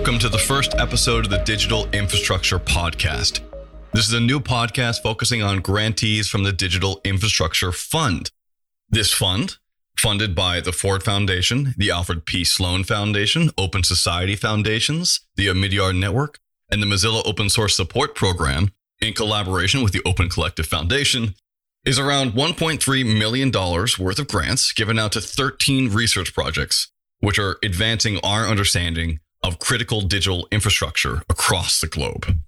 welcome to the first episode of the Digital Infrastructure Podcast. This is a new podcast focusing on grantees from the Digital Infrastructure Fund. This fund, funded by the Ford Foundation, the Alfred P. Sloan Foundation, Open Society Foundations, the Omidyar Network, and the Mozilla Open Source Support Program, in collaboration with the Open Collective Foundation, is around $1.3 million worth of grants given out to 13 research projects, which are advancing our understanding of critical digital infrastructure across the globe.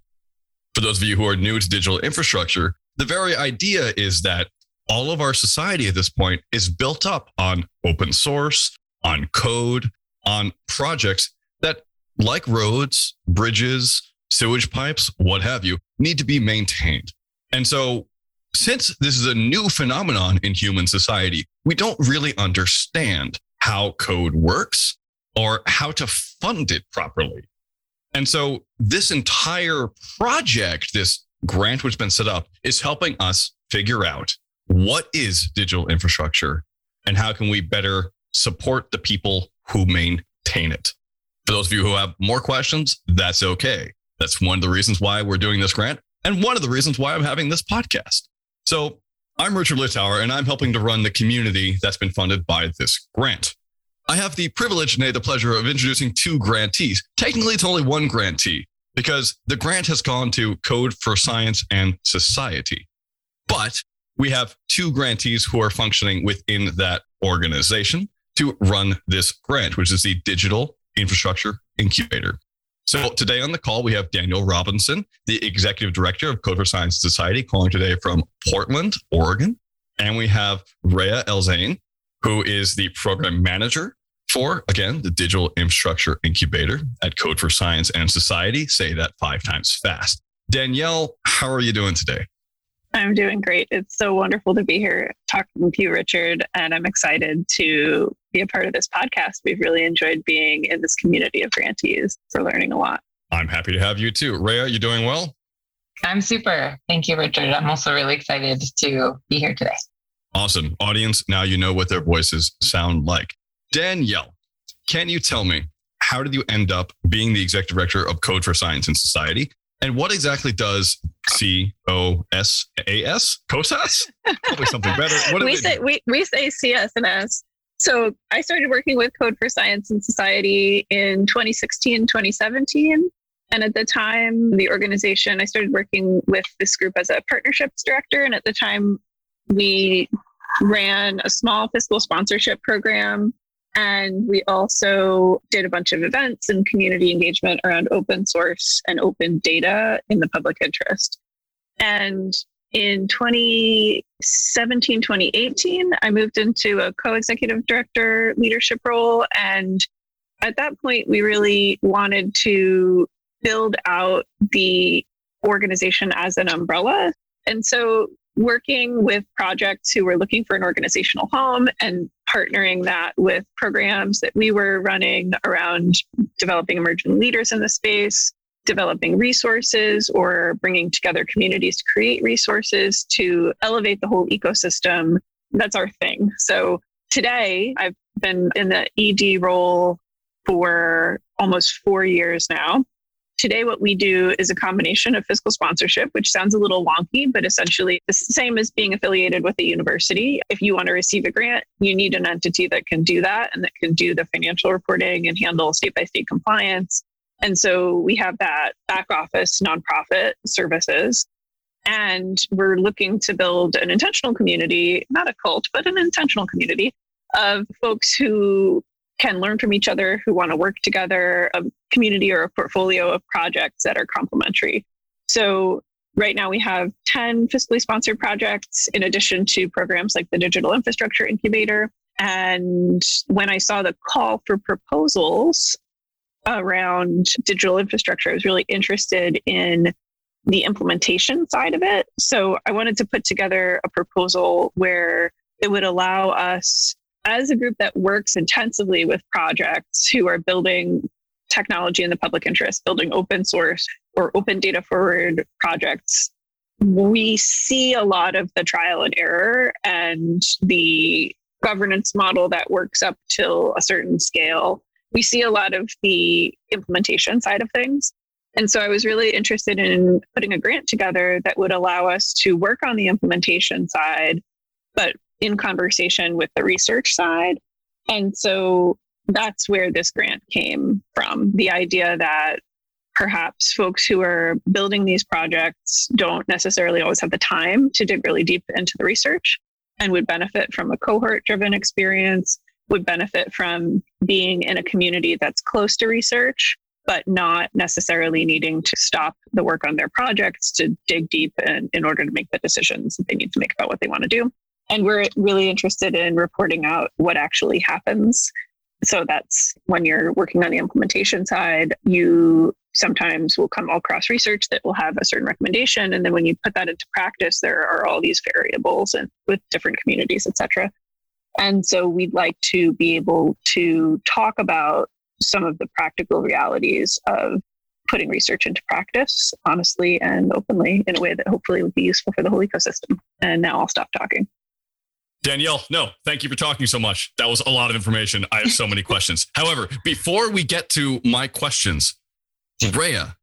For those of you who are new to digital infrastructure, the very idea is that all of our society at this point is built up on open source, on code, on projects that, like roads, bridges, sewage pipes, what have you, need to be maintained. And so, since this is a new phenomenon in human society, we don't really understand how code works or how to fund it properly. And so this entire project, this grant which has been set up, is helping us figure out what is digital infrastructure and how can we better support the people who maintain it. For those of you who have more questions, that's okay. That's one of the reasons why we're doing this grant and one of the reasons why I'm having this podcast. So I'm Richard Littauer and I'm helping to run the community that's been funded by this grant. I have the privilege, nay, the pleasure of introducing two grantees. Technically, it's only one grantee because the grant has gone to Code for Science and Society. But we have two grantees who are functioning within that organization to run this grant, which is the Digital Infrastructure Incubator. So today on the call, we have Danielle Robinson, the executive director of Code for Science and Society, calling today from Portland, Oregon. And we have Rayya El Zein, who is the program manager for, again, the Digital Infrastructure Incubator at Code for Science and Society. Say that five times fast. Danielle, how are you doing today? I'm doing great. It's so wonderful to be here talking to you, Richard. And I'm excited to be a part of this podcast. We've really enjoyed being in this community of grantees. We're learning a lot. I'm happy to have you too. Rayya, are you doing well? I'm super. Thank you, Richard. I'm also really excited to be here today. Awesome. Audience, now you know what their voices sound like. Danielle, can you tell me how did you end up being the executive director of Code for Science and Society? And what exactly does C O S A S COSAS? Probably something better. What we say we, we say CS and S. So I started working with Code for Science and Society in 2016, 2017. And at the time, the organization, I started working with this group as a partnerships director. And at the time, we ran a small fiscal sponsorship program. And we also did a bunch of events and community engagement around open source and open data in the public interest. And in 2017, 2018, I moved into a co executive director leadership role. And at that point, we really wanted to build out the organization as an umbrella. And so working with projects who were looking for an organizational home and partnering that with programs that we were running around developing emerging leaders in the space, developing resources, or bringing together communities to create resources to elevate the whole ecosystem. That's our thing. So today, I've been in the ED role for almost four years now. Today, what we do is a combination of fiscal sponsorship, which sounds a little wonky, but essentially the same as being affiliated with a university. If you want to receive a grant, you need an entity that can do that and that can do the financial reporting and handle state by state compliance. And so we have that back office nonprofit services. And we're looking to build an intentional community, not a cult, but an intentional community of folks who can learn from each other, who want to work together, a community or a portfolio of projects that are complementary. So right now we have 10 fiscally sponsored projects in addition to programs like the Digital Infrastructure Incubator. And when I saw the call for proposals around digital infrastructure, I was really interested in the implementation side of it. So I wanted to put together a proposal where it would allow us as a group that works intensively with projects who are building technology in the public interest, building open source or open data forward projects, we see a lot of the trial and error and the governance model that works up till a certain scale we see a lot of the implementation side of things. And so I was really interested in putting a grant together that would allow us to work on the implementation side, but in conversation with the research side. And so that's where this grant came from the idea that perhaps folks who are building these projects don't necessarily always have the time to dig really deep into the research and would benefit from a cohort driven experience, would benefit from being in a community that's close to research, but not necessarily needing to stop the work on their projects to dig deep in, in order to make the decisions that they need to make about what they want to do. And we're really interested in reporting out what actually happens so that's when you're working on the implementation side, you sometimes will come across research that will have a certain recommendation. And then when you put that into practice, there are all these variables and with different communities, et cetera. And so we'd like to be able to talk about some of the practical realities of putting research into practice honestly and openly in a way that hopefully would be useful for the whole ecosystem. And now I'll stop talking. Danielle, no, thank you for talking so much. That was a lot of information. I have so many questions. However, before we get to my questions, Rayya,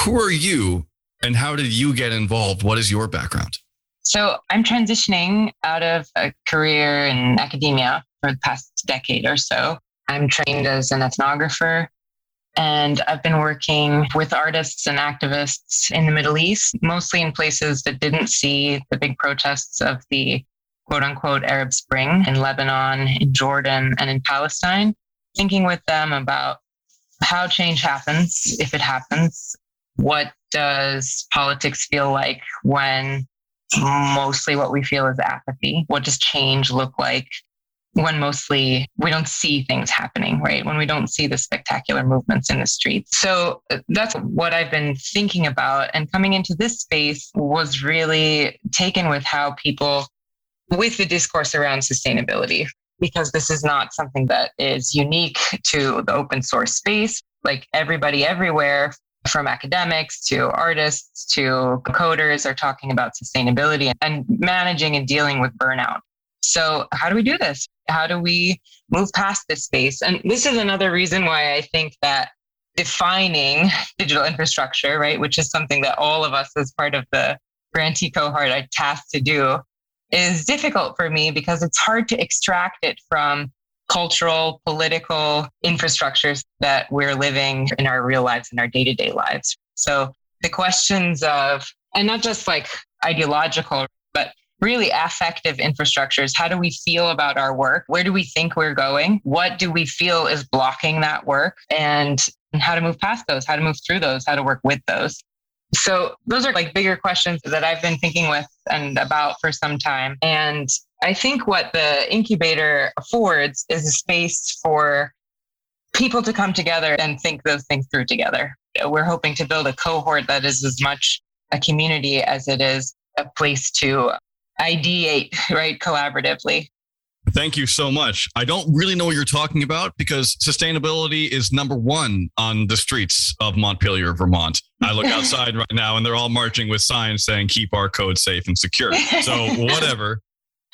who are you and how did you get involved? What is your background? So I'm transitioning out of a career in academia for the past decade or so. I'm trained as an ethnographer and I've been working with artists and activists in the Middle East, mostly in places that didn't see the big protests of the quote unquote Arab Spring in Lebanon, in Jordan, and in Palestine, thinking with them about how change happens, if it happens. What does politics feel like when mostly what we feel is apathy? What does change look like when mostly we don't see things happening, right? When we don't see the spectacular movements in the streets. So uh, that's what I've been thinking about. And coming into this space was really taken with how people with the discourse around sustainability, because this is not something that is unique to the open source space. Like everybody everywhere, from academics to artists to coders, are talking about sustainability and managing and dealing with burnout. So, how do we do this? How do we move past this space? And this is another reason why I think that defining digital infrastructure, right, which is something that all of us as part of the grantee cohort are tasked to do, is difficult for me because it's hard to extract it from cultural, political infrastructures that we're living in our real lives in our day to day lives. So the questions of, and not just like ideological, but really affective infrastructures. How do we feel about our work? Where do we think we're going? What do we feel is blocking that work? And, and how to move past those, how to move through those, how to work with those. So those are like bigger questions that I've been thinking with and about for some time. And I think what the incubator affords is a space for people to come together and think those things through together. We're hoping to build a cohort that is as much a community as it is a place to ideate, right, collaboratively. Thank you so much. I don't really know what you're talking about because sustainability is number one on the streets of Montpelier, Vermont. I look outside right now and they're all marching with signs saying, keep our code safe and secure. So, whatever.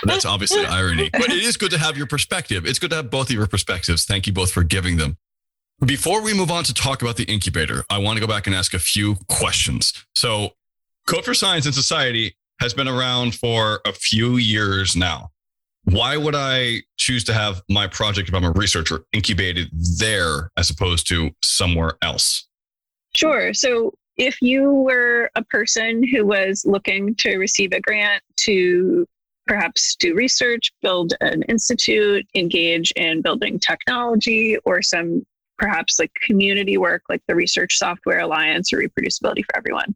That's obviously irony, but it is good to have your perspective. It's good to have both of your perspectives. Thank you both for giving them. Before we move on to talk about the incubator, I want to go back and ask a few questions. So, Code for Science and Society has been around for a few years now why would I choose to have my project, if I'm a researcher, incubated there as opposed to somewhere else? Sure. So, if you were a person who was looking to receive a grant to perhaps do research, build an institute, engage in building technology, or some perhaps like community work like the Research Software Alliance or Reproducibility for Everyone,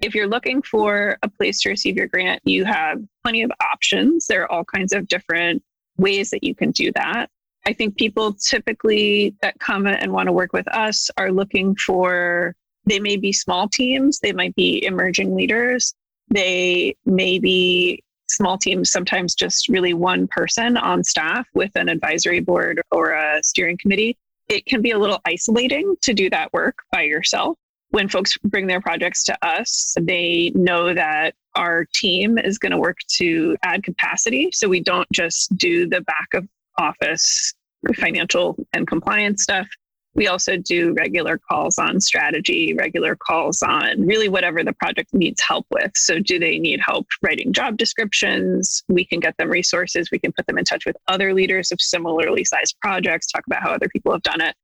if you're looking for a place to receive your grant, you have plenty of options. There are all kinds of different ways that you can do that. I think people typically that come and want to work with us are looking for, they may be small teams, they might be emerging leaders, they may be small teams, sometimes just really one person on staff with an advisory board or a steering committee. It can be a little isolating to do that work by yourself when folks bring their projects to us, they know that our team is going to work to add capacity. So we don't just do the back of office financial and compliance stuff. We also do regular calls on strategy, regular calls on really whatever the project needs help with. So, do they need help writing job descriptions? We can get them resources. We can put them in touch with other leaders of similarly sized projects, talk about how other people have done it.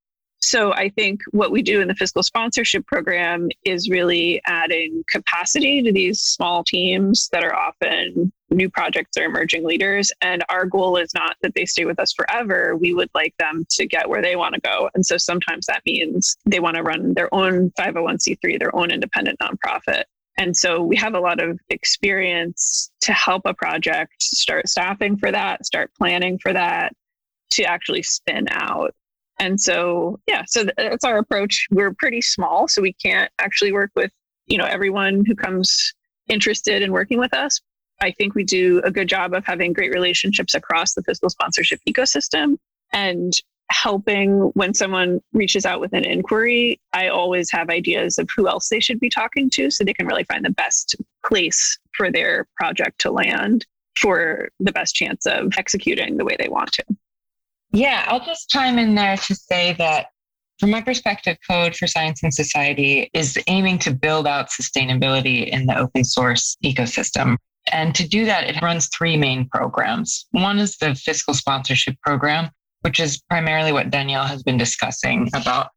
So I think what we do in the fiscal sponsorship program is really adding capacity to these small teams that are often new projects or emerging leaders. And our goal is not that they stay with us forever. We would like them to get where they want to go. And so sometimes that means they want to run their own 501c3, their own independent nonprofit. And so we have a lot of experience to help a project start staffing for that, start planning for that, to actually spin out. And so, yeah, so that's our approach. We're pretty small, so we can't actually work with, you know, everyone who comes interested in working with us. I think we do a good job of having great relationships across the fiscal sponsorship ecosystem and helping when someone reaches out with an inquiry. I always have ideas of who else they should be talking to so they can really find the best place for their project to land for the best chance of executing the way they want to. Yeah, I'll just chime in there to say that from my perspective, Code for Science and Society is aiming to build out sustainability in the open source ecosystem. And to do that, it runs three main programs. One is the fiscal sponsorship program, which is primarily what Danielle has been discussing about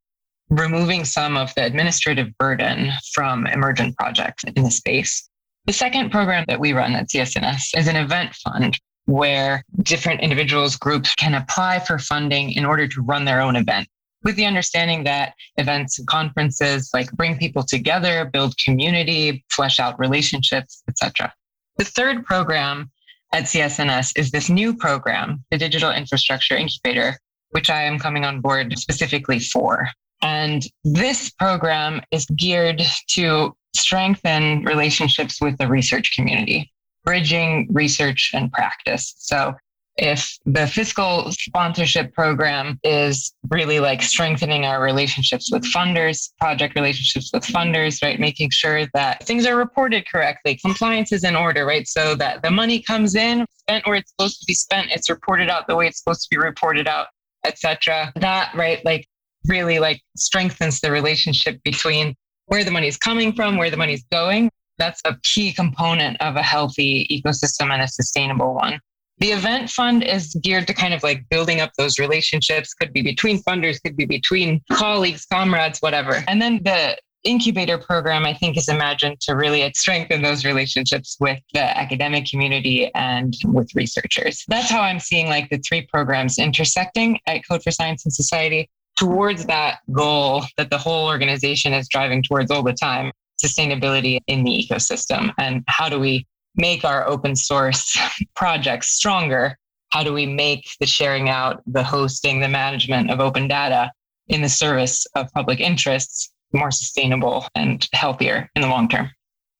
removing some of the administrative burden from emergent projects in the space. The second program that we run at CSNS is an event fund where different individuals, groups can apply for funding in order to run their own event with the understanding that events and conferences like bring people together, build community, flesh out relationships, etc. The third program at CSNS is this new program, the Digital Infrastructure Incubator, which I am coming on board specifically for. And this program is geared to strengthen relationships with the research community bridging research and practice. So if the fiscal sponsorship program is really like strengthening our relationships with funders, project relationships with funders, right? Making sure that things are reported correctly, compliance is in order, right? So that the money comes in, spent where it's supposed to be spent, it's reported out the way it's supposed to be reported out, etc. That, right, like really like strengthens the relationship between where the money is coming from, where the money is going, that's a key component of a healthy ecosystem and a sustainable one. The event fund is geared to kind of like building up those relationships, could be between funders, could be between colleagues, comrades, whatever. And then the incubator program, I think, is imagined to really strengthen those relationships with the academic community and with researchers. That's how I'm seeing like the three programs intersecting at Code for Science and Society towards that goal that the whole organization is driving towards all the time sustainability in the ecosystem and how do we make our open source projects stronger? How do we make the sharing out, the hosting, the management of open data in the service of public interests more sustainable and healthier in the long term?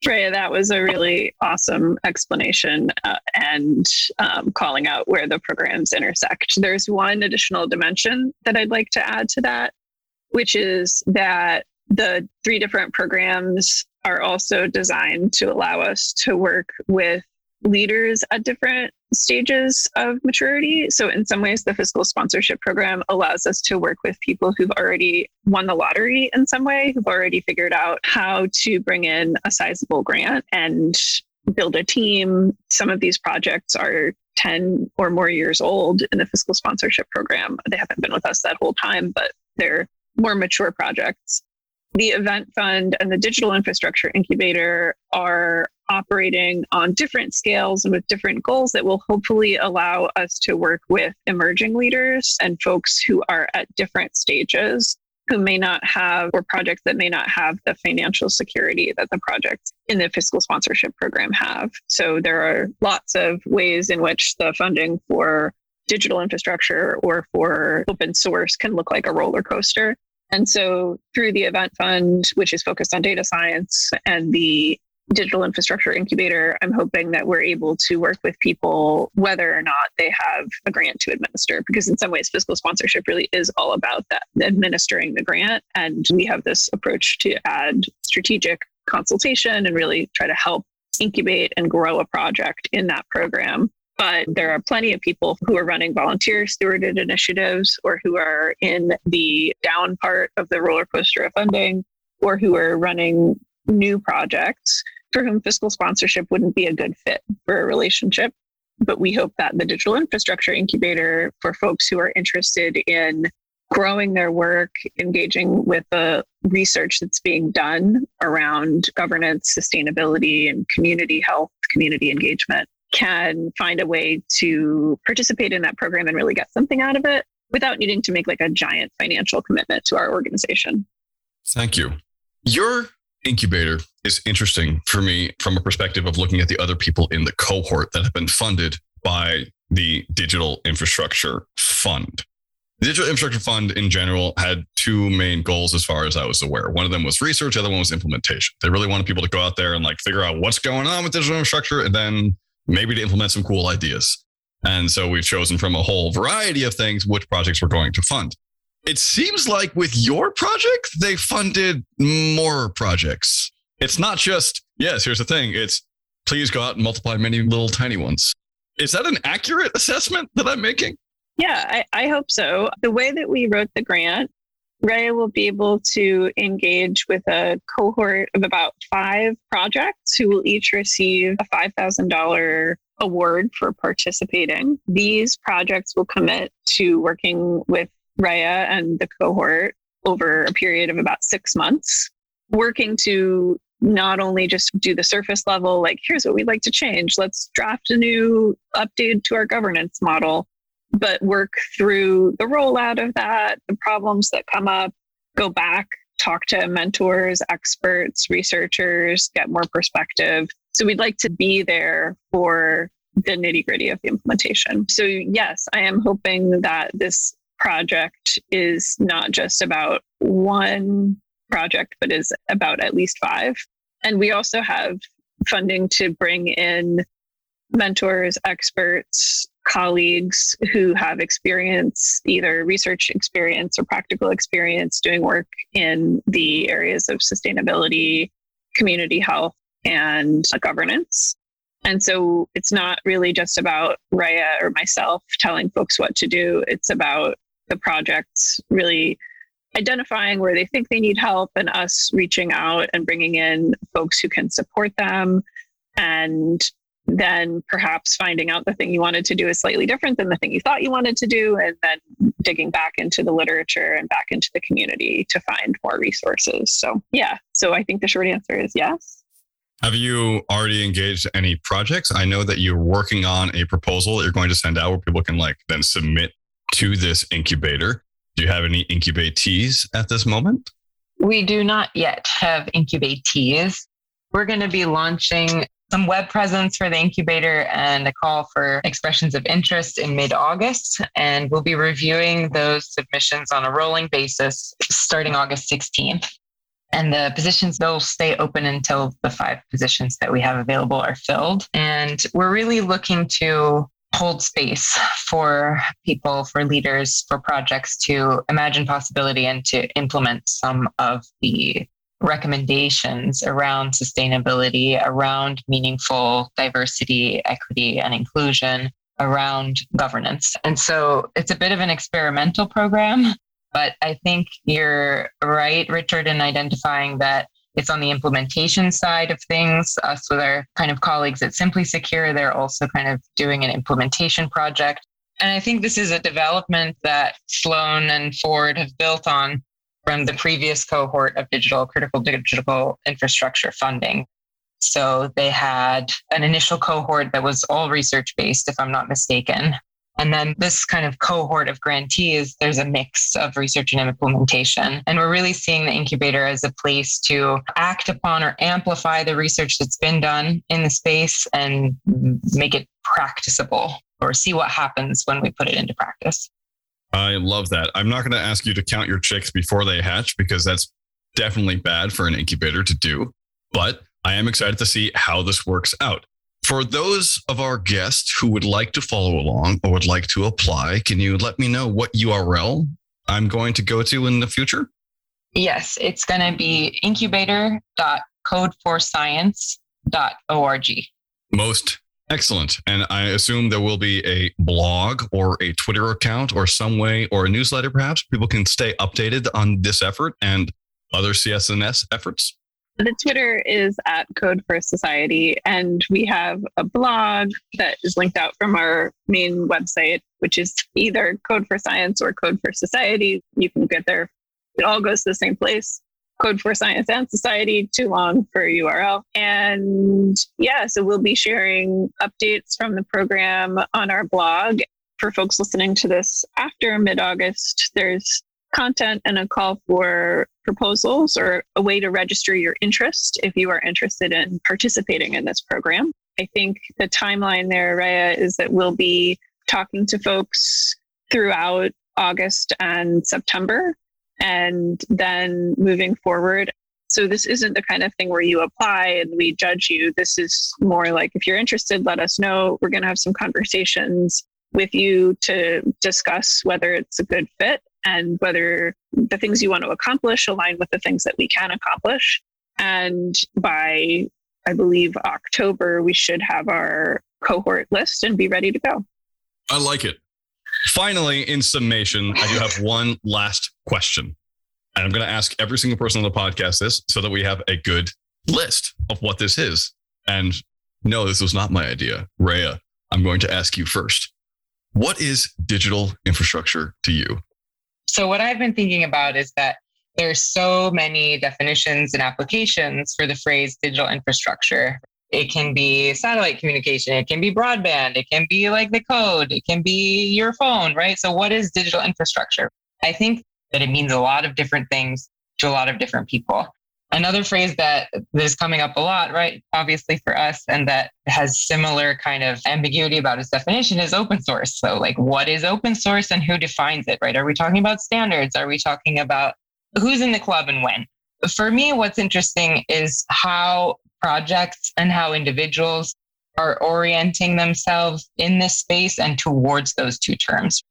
Freya, that was a really awesome explanation uh, and um, calling out where the programs intersect. There's one additional dimension that I'd like to add to that, which is that the three different programs are also designed to allow us to work with leaders at different stages of maturity. So, in some ways, the fiscal sponsorship program allows us to work with people who've already won the lottery in some way, who've already figured out how to bring in a sizable grant and build a team. Some of these projects are 10 or more years old in the fiscal sponsorship program. They haven't been with us that whole time, but they're more mature projects the event fund and the digital infrastructure incubator are operating on different scales and with different goals that will hopefully allow us to work with emerging leaders and folks who are at different stages who may not have or projects that may not have the financial security that the projects in the fiscal sponsorship program have. So there are lots of ways in which the funding for digital infrastructure or for open source can look like a roller coaster. And so, through the Event Fund, which is focused on data science, and the Digital Infrastructure Incubator, I'm hoping that we're able to work with people whether or not they have a grant to administer, because in some ways, fiscal sponsorship really is all about that administering the grant. And we have this approach to add strategic consultation and really try to help incubate and grow a project in that program But there are plenty of people who are running volunteer stewarded initiatives or who are in the down part of the roller coaster of funding or who are running new projects for whom fiscal sponsorship wouldn't be a good fit for a relationship. But we hope that the digital infrastructure incubator for folks who are interested in growing their work, engaging with the research that's being done around governance, sustainability, and community health, community engagement can find a way to participate in that program and really get something out of it without needing to make like a giant financial commitment to our organization. Thank you. Your incubator is interesting for me from a perspective of looking at the other people in the cohort that have been funded by the Digital Infrastructure Fund. The Digital Infrastructure Fund in general had two main goals as far as I was aware. One of them was research, the other one was implementation. They really wanted people to go out there and like figure out what's going on with digital infrastructure and then maybe to implement some cool ideas. And so we've chosen from a whole variety of things which projects we're going to fund. It seems like with your project, they funded more projects. It's not just, yes, here's the thing. It's please go out and multiply many little tiny ones. Is that an accurate assessment that I'm making? Yeah, I, I hope so. The way that we wrote the grant, Rayya will be able to engage with a cohort of about five projects who will each receive a $5,000 award for participating. These projects will commit to working with Rayya and the cohort over a period of about six months, working to not only just do the surface level, like, here's what we'd like to change, let's draft a new update to our governance model, but work through the rollout of that, the problems that come up, go back, talk to mentors, experts, researchers, get more perspective. So we'd like to be there for the nitty gritty of the implementation. So, yes, I am hoping that this project is not just about one project, but is about at least five. And we also have funding to bring in mentors, experts, colleagues who have experience, either research experience or practical experience doing work in the areas of sustainability, community health, and governance. And so it's not really just about Rayya or myself telling folks what to do. It's about the projects really identifying where they think they need help and us reaching out and bringing in folks who can support them and then perhaps finding out the thing you wanted to do is slightly different than the thing you thought you wanted to do and then digging back into the literature and back into the community to find more resources. So yeah. So i think the short answer is yes. Have you already engaged any projects? I know that you're working on a proposal that you're going to send out where people can like then submit to this incubator. Do you have any incubatees at this moment? We do not yet have incubatees. We're going to be launching some web presence for the incubator and a call for expressions of interest in mid August. And we'll be reviewing those submissions on a rolling basis starting August 16th. And the positions will stay open until the five positions that we have available are filled. And we're really looking to hold space for people, for leaders, for projects to imagine possibility and to implement some of the recommendations around sustainability, around meaningful diversity, equity, and inclusion, around governance. And so it's a bit of an experimental program, but I think you're right, Richard, in identifying that it's on the implementation side of things. Us with our kind of colleagues at Simply Secure, they're also kind of doing an implementation project. And I think this is a development that Sloan and Ford have built on from the previous cohort of digital critical digital infrastructure funding. So they had an initial cohort that was all research based, if I'm not mistaken. And then this kind of cohort of grantees, there's a mix of research and implementation. And we're really seeing the incubator as a place to act upon or amplify the research that's been done in the space and make it practicable or see what happens when we put it into practice. I love that. I'm not going to ask you to count your chicks before they hatch because that's definitely bad for an incubator to do. But I am excited to see how this works out. For those of our guests who would like to follow along or would like to apply, can you let me know what URL I'm going to go to in the future? Yes, it's going to be incubator.codeforscience.org. Most Excellent. And I assume there will be a blog or a Twitter account or some way or a newsletter, perhaps people can stay updated on this effort and other CSNS efforts. The Twitter is at Code for Society, and we have a blog that is linked out from our main website, which is either Code for Science or Code for Society. You can get there. It all goes to the same place. Code for Science and Society, too long for URL. And yeah, so we'll be sharing updates from the program on our blog. For folks listening to this after mid August, there's content and a call for proposals or a way to register your interest if you are interested in participating in this program. I think the timeline there, Rayya, is that we'll be talking to folks throughout August and September and then moving forward. So this isn't the kind of thing where you apply and we judge you. This is more like if you're interested, let us know. We're going to have some conversations with you to discuss whether it's a good fit and whether the things you want to accomplish align with the things that we can accomplish. And by, I believe, October, we should have our cohort list and be ready to go. I like it. Finally, in summation, I do have one last question. And I'm going to ask every single person on the podcast this so that we have a good list of what this is. And no, this was not my idea. Rayya, I'm going to ask you first. What is digital infrastructure to you? So, what I've been thinking about is that there's so many definitions and applications for the phrase digital infrastructure. It can be satellite communication, it can be broadband, it can be like the code, it can be your phone, right? So, what is digital infrastructure? I think that it means a lot of different things to a lot of different people. Another phrase that is coming up a lot, right? Obviously for us, and that has similar kind of ambiguity about its definition is open source. So, like, what is open source and who defines it, right? Are we talking about standards? Are we talking about who's in the club and when? For me, what's interesting is how projects and how individuals are orienting themselves in this space and towards those two terms.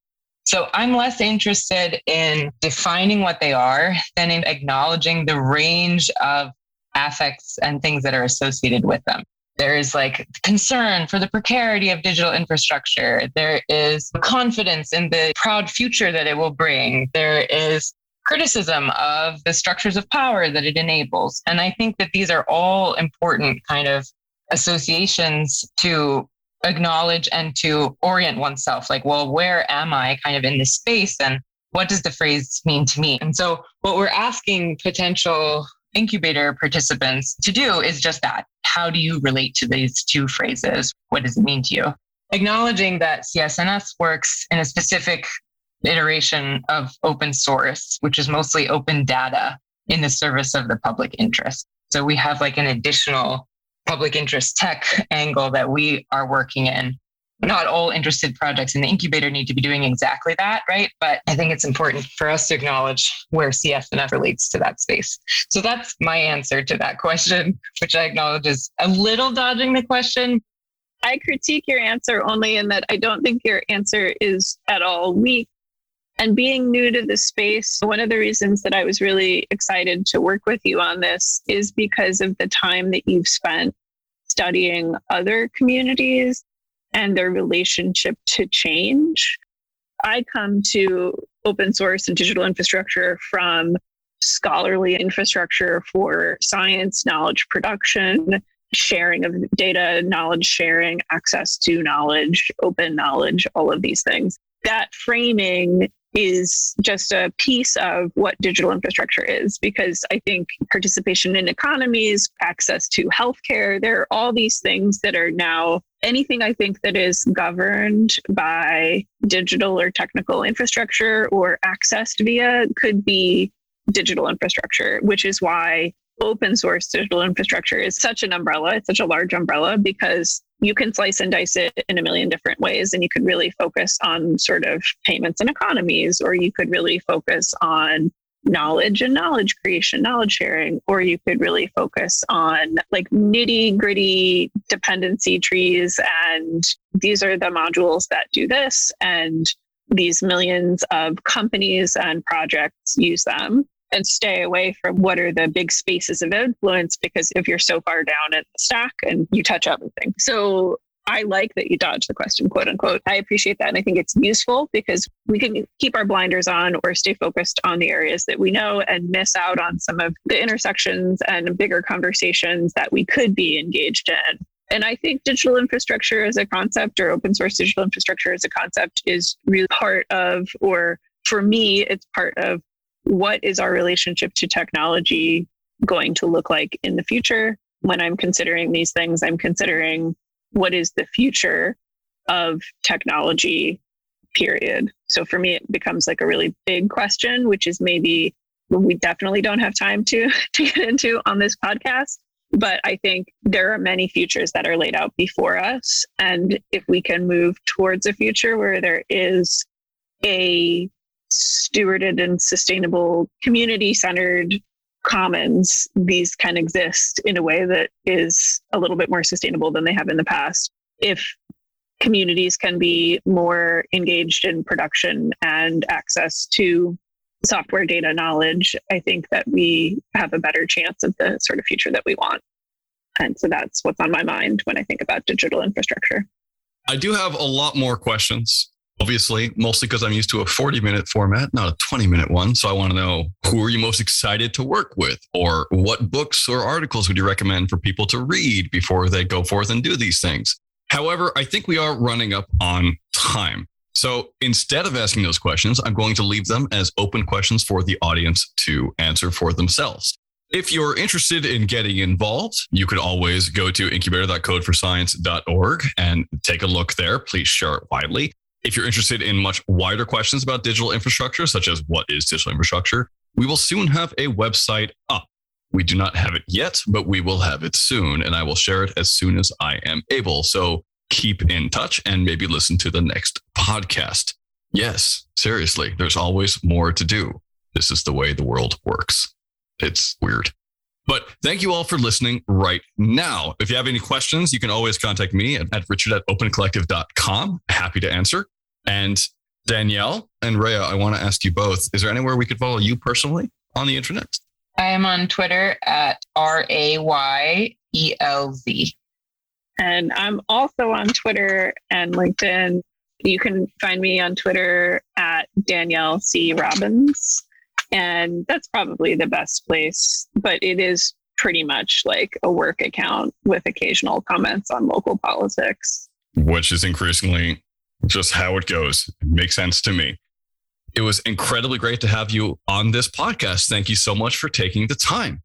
So I'm less interested in defining what they are than in acknowledging the range of affects and things that are associated with them. There is like concern for the precarity of digital infrastructure. There is confidence in the proud future that it will bring. There is criticism of the structures of power that it enables. And I think that these are all important kind of associations to acknowledge and to orient oneself. Like well where am i kind of in this space and what does the phrase mean to me? And so what we're asking potential incubator participants to do is just that. How do you relate to these two phrases? What does it mean to you? Acknowledging that csns works in a specific iteration of open source which is mostly open data in the service of the public interest so we have like an additional public interest tech angle that we are working in. Not all interested projects in the incubator need to be doing exactly that, right? But I think it's important for us to acknowledge where CSNF relates to that space. So that's my answer to that question, which I acknowledge is a little dodging the question. I critique your answer only in that I don't think your answer is at all weak. And being new to the space, one of the reasons that I was really excited to work with you on this is because of the time that you've spent studying other communities and their relationship to change. I come to open source and digital infrastructure from scholarly infrastructure for science, knowledge production, sharing of data, knowledge sharing, access to knowledge, open knowledge, all of these things. That framing is just a piece of what digital infrastructure is because I think participation in economies, access to healthcare, there are all these things that are now anything I think that is governed by digital or technical infrastructure or accessed via could be digital infrastructure, which is why open source digital infrastructure is such an umbrella. It's such a large umbrella because you can slice and dice it in a million different ways. And you could really focus on sort of payments and economies, or you could really focus on knowledge and knowledge creation, knowledge sharing, or you could really focus on like nitty gritty dependency trees. And these are the modules that do this. And these millions of companies and projects use them and stay away from what are the big spaces of influence because if you're so far down in the stack and you touch everything. So I like that you dodge the question, quote unquote. I appreciate that. And I think it's useful because we can keep our blinders on or stay focused on the areas that we know and miss out on some of the intersections and bigger conversations that we could be engaged in. And I think digital infrastructure as a concept or open source digital infrastructure as a concept is really part of, or for me, it's part of what is our relationship to technology going to look like in the future. When I'm considering these things, I'm considering what is the future of technology, period. So for me, it becomes like a really big question, which is maybe we definitely don't have time to, to get into on this podcast. But I think there are many futures that are laid out before us. And if we can move towards a future where there is a stewarded and sustainable, community centered commons, these can exist in a way that is a little bit more sustainable than they have in the past. If communities can be more engaged in production and access to software data knowledge, I think that we have a better chance of the sort of future that we want. And so that's what's on my mind when I think about digital infrastructure. I do have a lot more questions obviously, mostly because I'm used to a 40 minute format, not a 20 minute one. So I want to know who are you most excited to work with? Or what books or articles would you recommend for people to read before they go forth and do these things? However, I think we are running up on time. So instead of asking those questions, I'm going to leave them as open questions for the audience to answer for themselves. If you're interested in getting involved, you could always go to incubator.codeforscience.org and take a look there. Please share it widely. If you're interested in much wider questions about digital infrastructure, such as what is digital infrastructure, we will soon have a website up. We do not have it yet, but we will have it soon, and I will share it as soon as I am able. So keep in touch and maybe listen to the next podcast. Yes, seriously, there's always more to do. This is the way the world works. It's weird. But thank you all for listening right now. If you have any questions, you can always contact me at, at richard at opencollective.com. Happy to answer. And Danielle and Rayya, I want to ask you both is there anywhere we could follow you personally on the internet? I am on Twitter at R A Y E L Z. And I'm also on Twitter and LinkedIn. You can find me on Twitter at Danielle C. Robbins. And that's probably the best place, but it is pretty much like a work account with occasional comments on local politics. Which is increasingly just how it goes. It makes sense to me. It was incredibly great to have you on this podcast. Thank you so much for taking the time.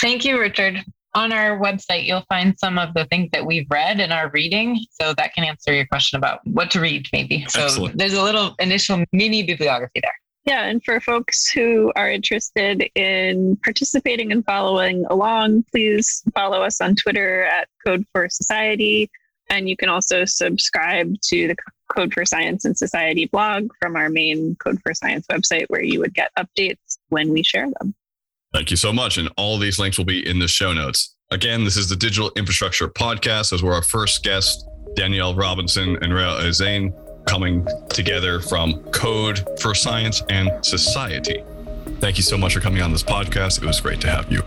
Thank you, Richard. On our website, you'll find some of the things that we've read in our reading. So that can answer your question about what to read, maybe. So Excellent. there's a little initial mini bibliography there. Yeah, and for folks who are interested in participating and following along, please follow us on Twitter at Code for Society. And you can also subscribe to the Code for Science and Society blog from our main Code for Science website, where you would get updates when we share them. Thank you so much. And all these links will be in the show notes. Again, this is the Digital Infrastructure Podcast, as we're our first guest, Danielle Robinson and Rayya Zein, coming together from Code for Science and Society. Thank you so much for coming on this podcast. It was great to have you.